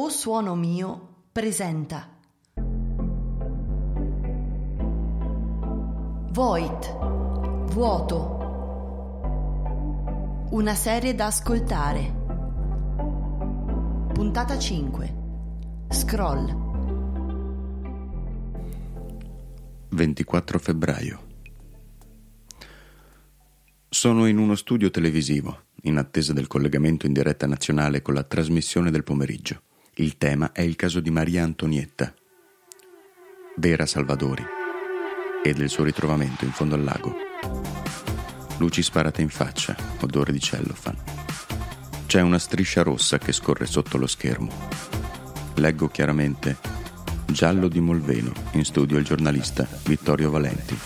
O Suono Mio presenta Void, vuoto. Una serie da ascoltare. Puntata 5. Scroll. 24 febbraio. Sono in uno studio televisivo, in attesa del collegamento in diretta nazionale con la trasmissione del pomeriggio. Il tema è il caso di Maria Antonietta, Vera Salvadori, e del suo ritrovamento in fondo al lago. Luci sparate in faccia, odore di cellofan. C'è una striscia rossa che scorre sotto lo schermo. Leggo chiaramente Giallo di Molveno, in studio il giornalista Vittorio Valenti.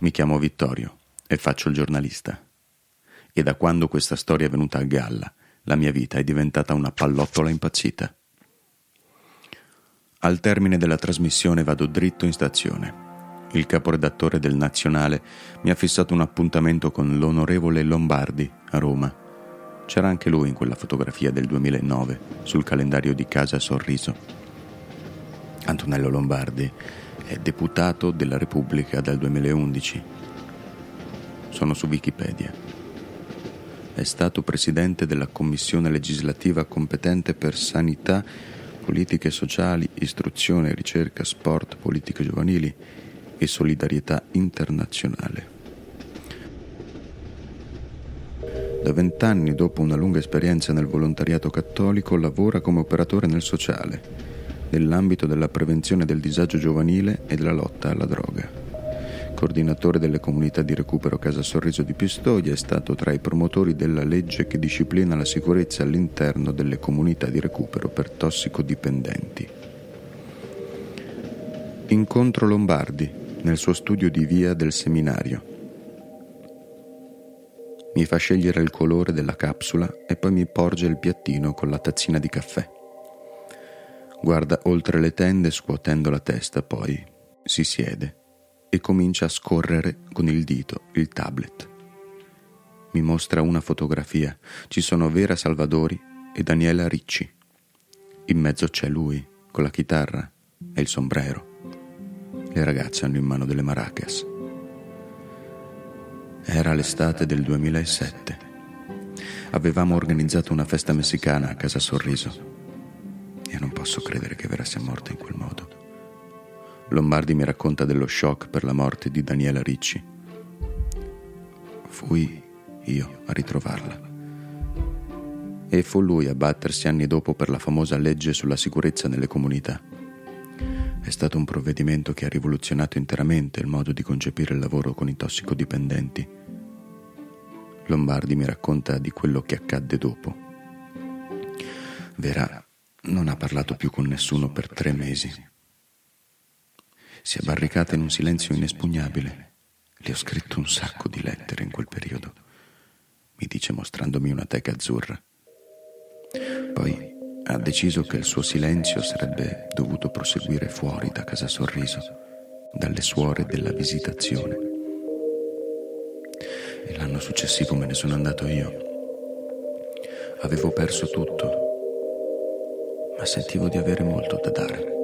Mi chiamo Vittorio e faccio il giornalista. E da quando questa storia è venuta a galla, la mia vita è diventata una pallottola impazzita. Al termine della trasmissione vado dritto in stazione. Il caporedattore del Nazionale mi ha fissato un appuntamento con l'onorevole Lombardi a Roma. C'era anche lui in quella fotografia del 2009 sul calendario di Casa Sorriso. Antonello Lombardi è deputato della Repubblica dal 2011. Sono su Wikipedia. È stato presidente della commissione legislativa competente per sanità, politiche sociali, istruzione, ricerca, sport, politiche giovanili e solidarietà internazionale. Da vent'anni, dopo una lunga esperienza nel volontariato cattolico, lavora come operatore nel sociale nell'ambito della prevenzione del disagio giovanile e della lotta alla droga. Coordinatore delle comunità di recupero Casa Sorriso di Pistoia, è stato tra i promotori della legge che disciplina la sicurezza all'interno delle comunità di recupero per tossicodipendenti. Incontro Lombardi nel suo studio di via del seminario. Mi fa scegliere il colore della capsula e poi mi porge il piattino con la tazzina di caffè. Guarda oltre le tende scuotendo la testa, poi si siede e comincia a scorrere con il dito il tablet. Mi mostra una fotografia. Ci sono Vera Salvadori e Daniela Ricci. In mezzo c'è lui, con la chitarra e il sombrero. Le ragazze hanno in mano delle maracas. Era l'estate del 2007. Avevamo organizzato una festa messicana a Casa Sorriso io non posso credere che Vera sia morta in quel modo. Lombardi mi racconta dello shock per la morte di Daniela Ricci. Fui io a ritrovarla. E fu lui a battersi anni dopo per la famosa legge sulla sicurezza nelle comunità. È stato un provvedimento che ha rivoluzionato interamente il modo di concepire il lavoro con i tossicodipendenti. Lombardi mi racconta di quello che accadde dopo. Vera non ha parlato più con nessuno per tre mesi. Si è barricata in un silenzio inespugnabile. Le ho scritto un sacco di lettere in quel periodo, mi dice mostrandomi una teca azzurra. Poi ha deciso che il suo silenzio sarebbe dovuto proseguire fuori da casa Sorriso, dalle suore della visitazione. E l'anno successivo me ne sono andato io. Avevo perso tutto ma sentivo di avere molto da dare.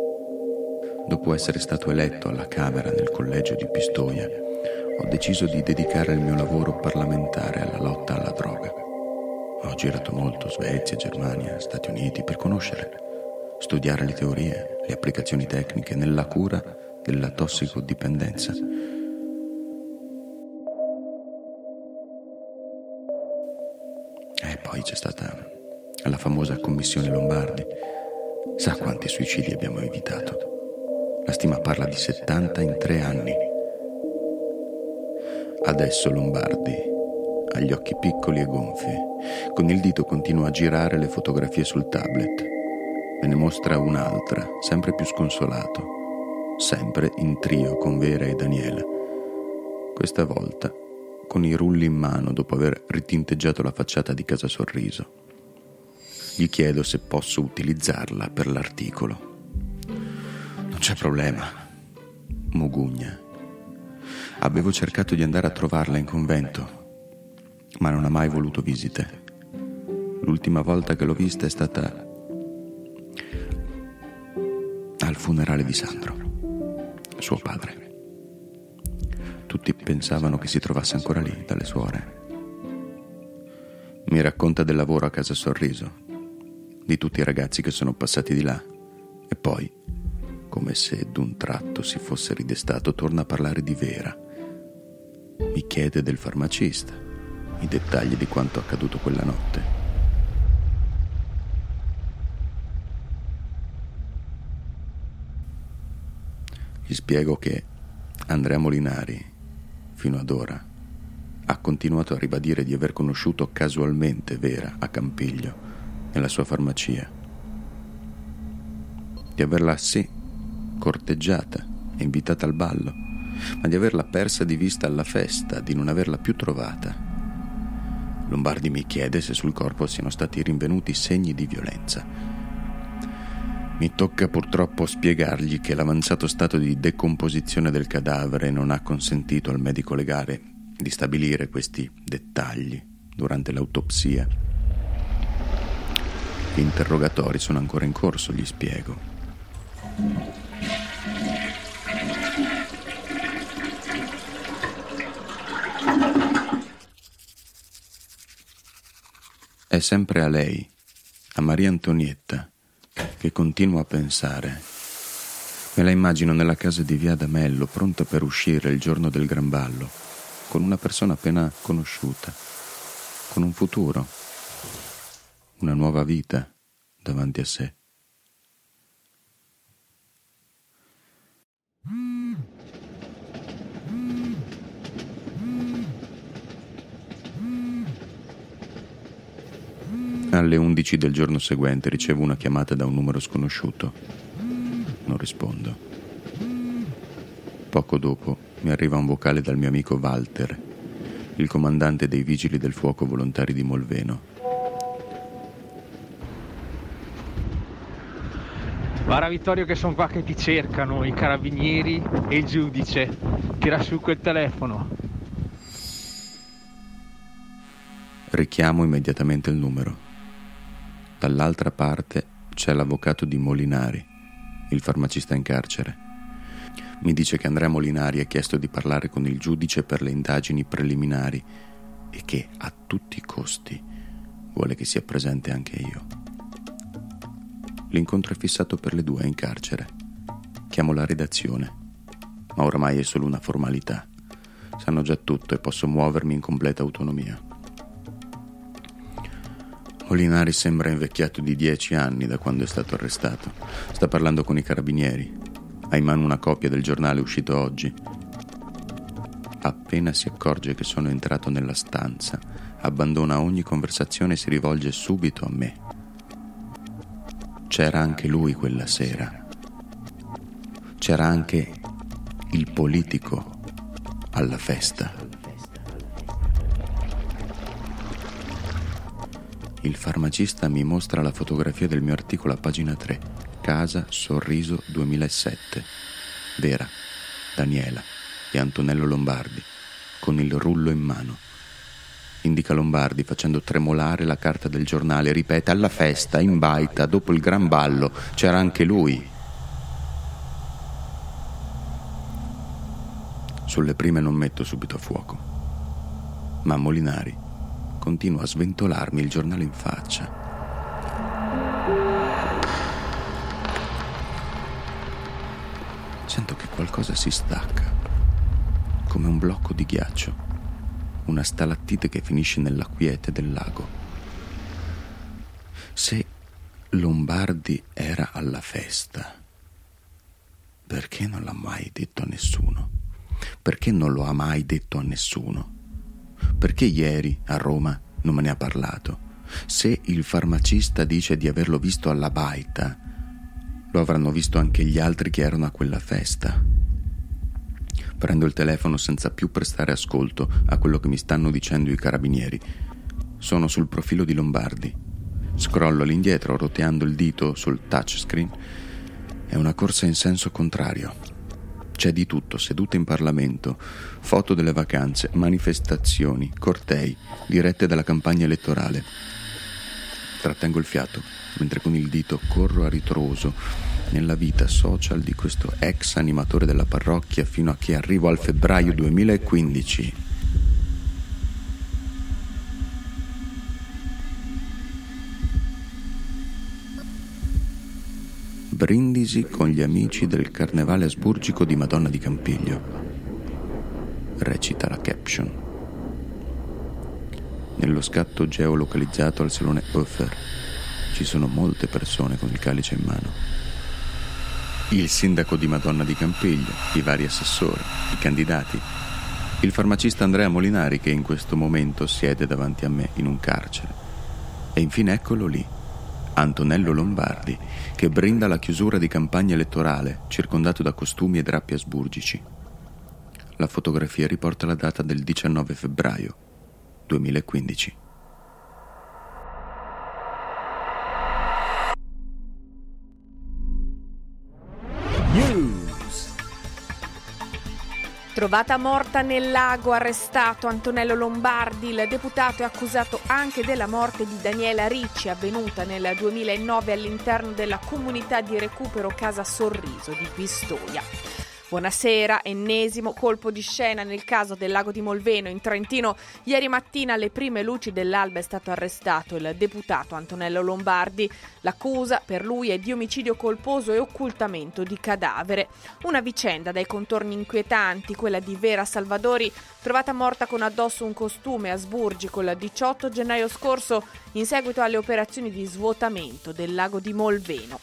Dopo essere stato eletto alla Camera nel collegio di Pistoia, ho deciso di dedicare il mio lavoro parlamentare alla lotta alla droga. Ho girato molto Svezia, Germania, Stati Uniti per conoscere, studiare le teorie, le applicazioni tecniche nella cura della tossicodipendenza. E poi c'è stata la famosa commissione Lombardi Sa quanti suicidi abbiamo evitato? La stima parla di 70 in tre anni. Adesso Lombardi ha gli occhi piccoli e gonfi. Con il dito continua a girare le fotografie sul tablet. Me ne mostra un'altra, sempre più sconsolato. Sempre in trio con Vera e Daniela. Questa volta con i rulli in mano dopo aver ritinteggiato la facciata di Casa Sorriso. Gli chiedo se posso utilizzarla per l'articolo. Non c'è problema. Mugugna. Avevo cercato di andare a trovarla in convento, ma non ha mai voluto visite. L'ultima volta che l'ho vista è stata al funerale di Sandro, suo padre. Tutti pensavano che si trovasse ancora lì dalle suore. Mi racconta del lavoro a casa Sorriso, di tutti i ragazzi che sono passati di là e poi, come se d'un tratto si fosse ridestato, torna a parlare di Vera. Mi chiede del farmacista, i dettagli di quanto accaduto quella notte. Gli spiego che Andrea Molinari, fino ad ora, ha continuato a ribadire di aver conosciuto casualmente Vera a Campiglio, nella sua farmacia, di averla sì corteggiata e invitata al ballo, ma di averla persa di vista alla festa, di non averla più trovata. Lombardi mi chiede se sul corpo siano stati rinvenuti segni di violenza. Mi tocca purtroppo spiegargli che l'avanzato stato di decomposizione del cadavere non ha consentito al medico legale di stabilire questi dettagli durante l'autopsia. Gli interrogatori sono ancora in corso, gli spiego. È sempre a lei, a Maria Antonietta, che continuo a pensare. Me la immagino nella casa di via D'Amello, pronta per uscire il giorno del gran ballo, con una persona appena conosciuta, con un futuro, una nuova vita davanti a sé. Alle 11 del giorno seguente ricevo una chiamata da un numero sconosciuto. Non rispondo. Poco dopo mi arriva un vocale dal mio amico Walter, il comandante dei vigili del fuoco volontari di Molveno. Guarda Vittorio che sono qua che ti cercano, i carabinieri e il giudice. Tira su quel telefono. Richiamo immediatamente il numero. Dall'altra parte c'è l'avvocato di Molinari, il farmacista in carcere. Mi dice che Andrea Molinari ha chiesto di parlare con il giudice per le indagini preliminari e che a tutti i costi vuole che sia presente anche io. L'incontro è fissato per le due in carcere. Chiamo la redazione, ma oramai è solo una formalità. Sanno già tutto e posso muovermi in completa autonomia. Molinari sembra invecchiato di dieci anni da quando è stato arrestato. Sta parlando con i carabinieri. Ha in mano una copia del giornale uscito oggi. Appena si accorge che sono entrato nella stanza, abbandona ogni conversazione e si rivolge subito a me. C'era anche lui quella sera. C'era anche il politico alla festa. Il farmacista mi mostra la fotografia del mio articolo a pagina 3. Casa Sorriso 2007. Vera, Daniela e Antonello Lombardi, con il rullo in mano. Indica Lombardi facendo tremolare la carta del giornale, ripete alla festa, in baita, dopo il gran ballo, c'era anche lui. Sulle prime non metto subito a fuoco, ma Molinari continua a sventolarmi il giornale in faccia. Sento che qualcosa si stacca, come un blocco di ghiaccio, una stalattite che finisce nella quiete del lago. Se Lombardi era alla festa, perché non l'ha mai detto a nessuno? Perché non lo ha mai detto a nessuno? Perché ieri a Roma non me ne ha parlato? Se il farmacista dice di averlo visto alla baita, lo avranno visto anche gli altri che erano a quella festa. Prendo il telefono senza più prestare ascolto a quello che mi stanno dicendo i carabinieri. Sono sul profilo di Lombardi. Scrollo all'indietro roteando il dito sul touchscreen. È una corsa in senso contrario. C'è di tutto, sedute in Parlamento, foto delle vacanze, manifestazioni, cortei, dirette dalla campagna elettorale. Trattengo il fiato, mentre con il dito corro a ritroso nella vita social di questo ex animatore della parrocchia fino a che arrivo al febbraio 2015. Brindisi con gli amici del Carnevale Asburgico di Madonna di Campiglio. Recita la caption. Nello scatto geolocalizzato al salone Hofer ci sono molte persone con il calice in mano. Il sindaco di Madonna di Campiglio, i vari assessori, i candidati, il farmacista Andrea Molinari che in questo momento siede davanti a me in un carcere. E infine eccolo lì, Antonello Lombardi, che brinda la chiusura di campagna elettorale, circondato da costumi e drappi asburgici. La fotografia riporta la data del 19 febbraio 2015. Trovata morta nel lago, arrestato Antonello Lombardi, il deputato è accusato anche della morte di Daniela Ricci, avvenuta nel 2009 all'interno della comunità di recupero Casa Sorriso di Pistoia. Buonasera, ennesimo colpo di scena nel caso del lago di Molveno in Trentino. Ieri mattina alle prime luci dell'alba è stato arrestato il deputato Antonello Lombardi. L'accusa per lui è di omicidio colposo e occultamento di cadavere. Una vicenda dai contorni inquietanti, quella di Vera Salvadori, trovata morta con addosso un costume a Sburgico il 18 gennaio scorso in seguito alle operazioni di svuotamento del lago di Molveno.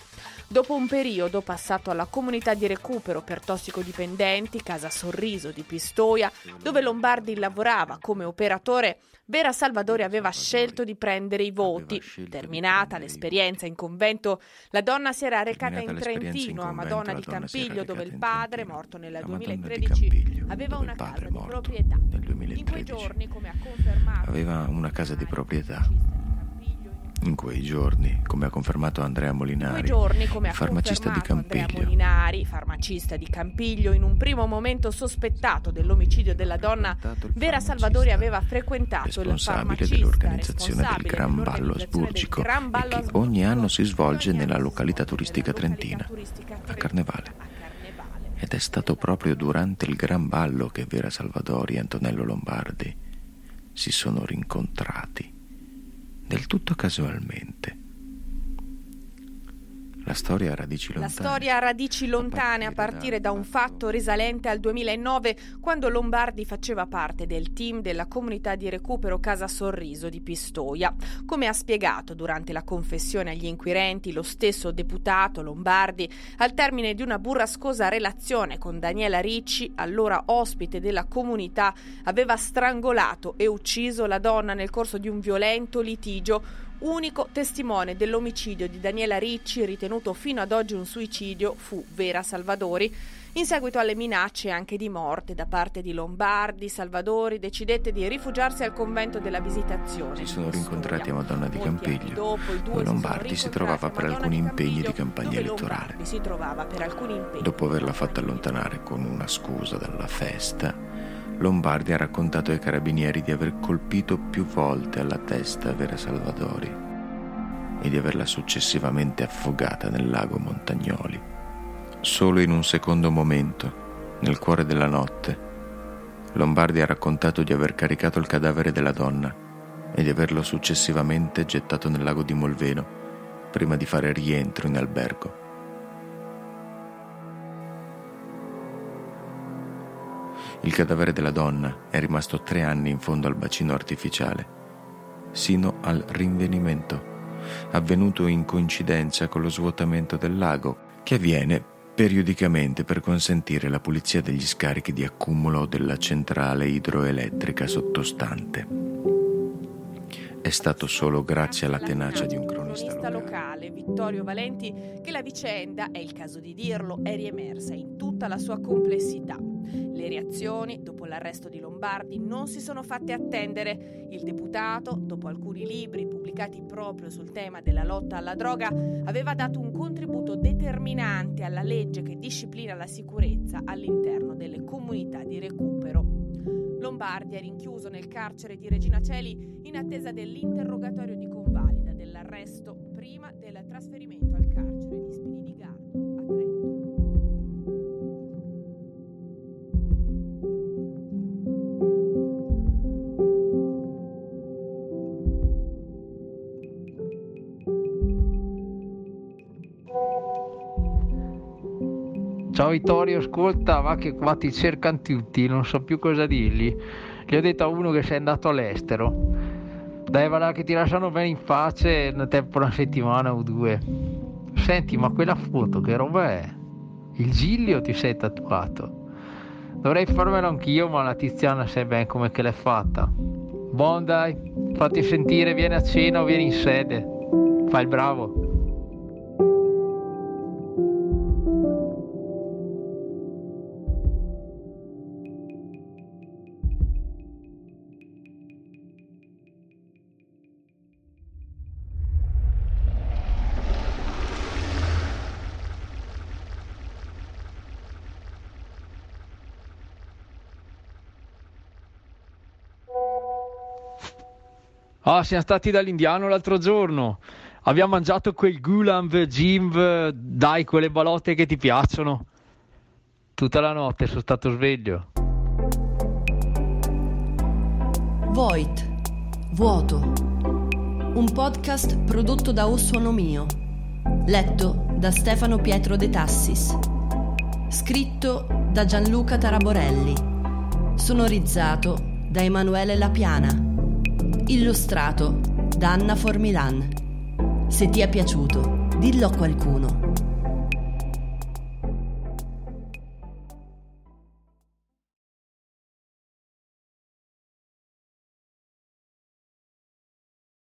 Dopo un periodo passato alla comunità di recupero per tossicodipendenti, Casa Sorriso di Pistoia, dove Lombardi lavorava come operatore, Vera Salvadori aveva scelto di prendere i voti. Terminata l'esperienza in convento, la donna si era recata in Trentino, a Madonna di Campiglio, dove il padre, morto nel 2013, aveva una casa di proprietà. In quei giorni, come ha confermato, aveva una casa di proprietà in quei giorni, come ha confermato Andrea Molinari, giorni, farmacista di Campiglio. Molinari, farmacista di Campiglio, in un primo momento sospettato dell'omicidio della donna, Vera Salvadori aveva frequentato il farmacista dell'organizzazione del Gran Ballo Asburgico Gran Ballo che ogni anno si svolge nella località turistica trentina, a Carnevale. Ed è stato proprio durante il Gran Ballo che Vera Salvadori e Antonello Lombardi si sono rincontrati del tutto casualmente. La storia ha radici lontane. La storia ha radici lontane a partire da un fatto risalente al 2009, quando Lombardi faceva parte del team della comunità di recupero Casa Sorriso di Pistoia. Come ha spiegato durante la confessione agli inquirenti lo stesso deputato Lombardi, al termine di una burrascosa relazione con Daniela Ricci, allora ospite della comunità, aveva strangolato e ucciso la donna nel corso di un violento litigio Unico testimone dell'omicidio di Daniela Ricci, ritenuto fino ad oggi un suicidio, fu Vera Salvadori. In seguito alle minacce anche di morte da parte di Lombardi, Salvadori decidette di rifugiarsi al convento della Visitazione. Si sono rincontrati a Madonna di Campiglio, dopo, dove Lombardi si trovava per alcuni impegni di campagna elettorale. Dopo averla fatta allontanare con una scusa dalla festa, Lombardi ha raccontato ai carabinieri di aver colpito più volte alla testa Vera Salvadori e di averla successivamente affogata nel lago Montagnoli. Solo in un secondo momento, nel cuore della notte, Lombardi ha raccontato di aver caricato il cadavere della donna e di averlo successivamente gettato nel lago di Molveno prima di fare rientro in albergo. Il cadavere della donna è rimasto tre anni in fondo al bacino artificiale, sino al rinvenimento, avvenuto in coincidenza con lo svuotamento del lago, che avviene periodicamente per consentire la pulizia degli scarichi di accumulo della centrale idroelettrica sottostante. È stato solo grazie alla tenacia di un cronista locale. locale, Vittorio Valenti, che la vicenda, è il caso di dirlo, è riemersa in tutta la sua complessità. Le reazioni, dopo l'arresto di Lombardi, non si sono fatte attendere. Il deputato, dopo alcuni libri pubblicati proprio sul tema della lotta alla droga, aveva dato un contributo determinante alla legge che disciplina la sicurezza all'interno delle comunità di recupero. Lombardi è rinchiuso nel carcere di Regina Celi in attesa dell'interrogatorio di convalida dell'arresto prima del trasferimento al carcere Ciao Vittorio, ascolta, va che qua ti cercano tutti, non so più cosa dirgli. Gli ho detto a uno che sei andato all'estero. Dai, va là che ti lasciano bene in faccia nel tempo una settimana o due. Senti, ma quella foto che roba è? Il giglio ti sei tatuato? Dovrei farmelo anch'io, ma la tiziana sai ben come che l'è fatta. Buon dai, fatti sentire, vieni a cena o vieni in sede. Fai il bravo. Ah, siamo stati dall'indiano l'altro giorno. Abbiamo mangiato quel gulamv, jimv, dai, quelle balotte che ti piacciono. Tutta la notte sono stato sveglio. Void, vuoto. Un podcast prodotto da O Mio. Letto da Stefano Pietro De Tassis. Scritto da Gianluca Taraborelli. Sonorizzato da Emanuele Lapiana. Illustrato da Anna Formilan. Se ti è piaciuto, dillo a qualcuno.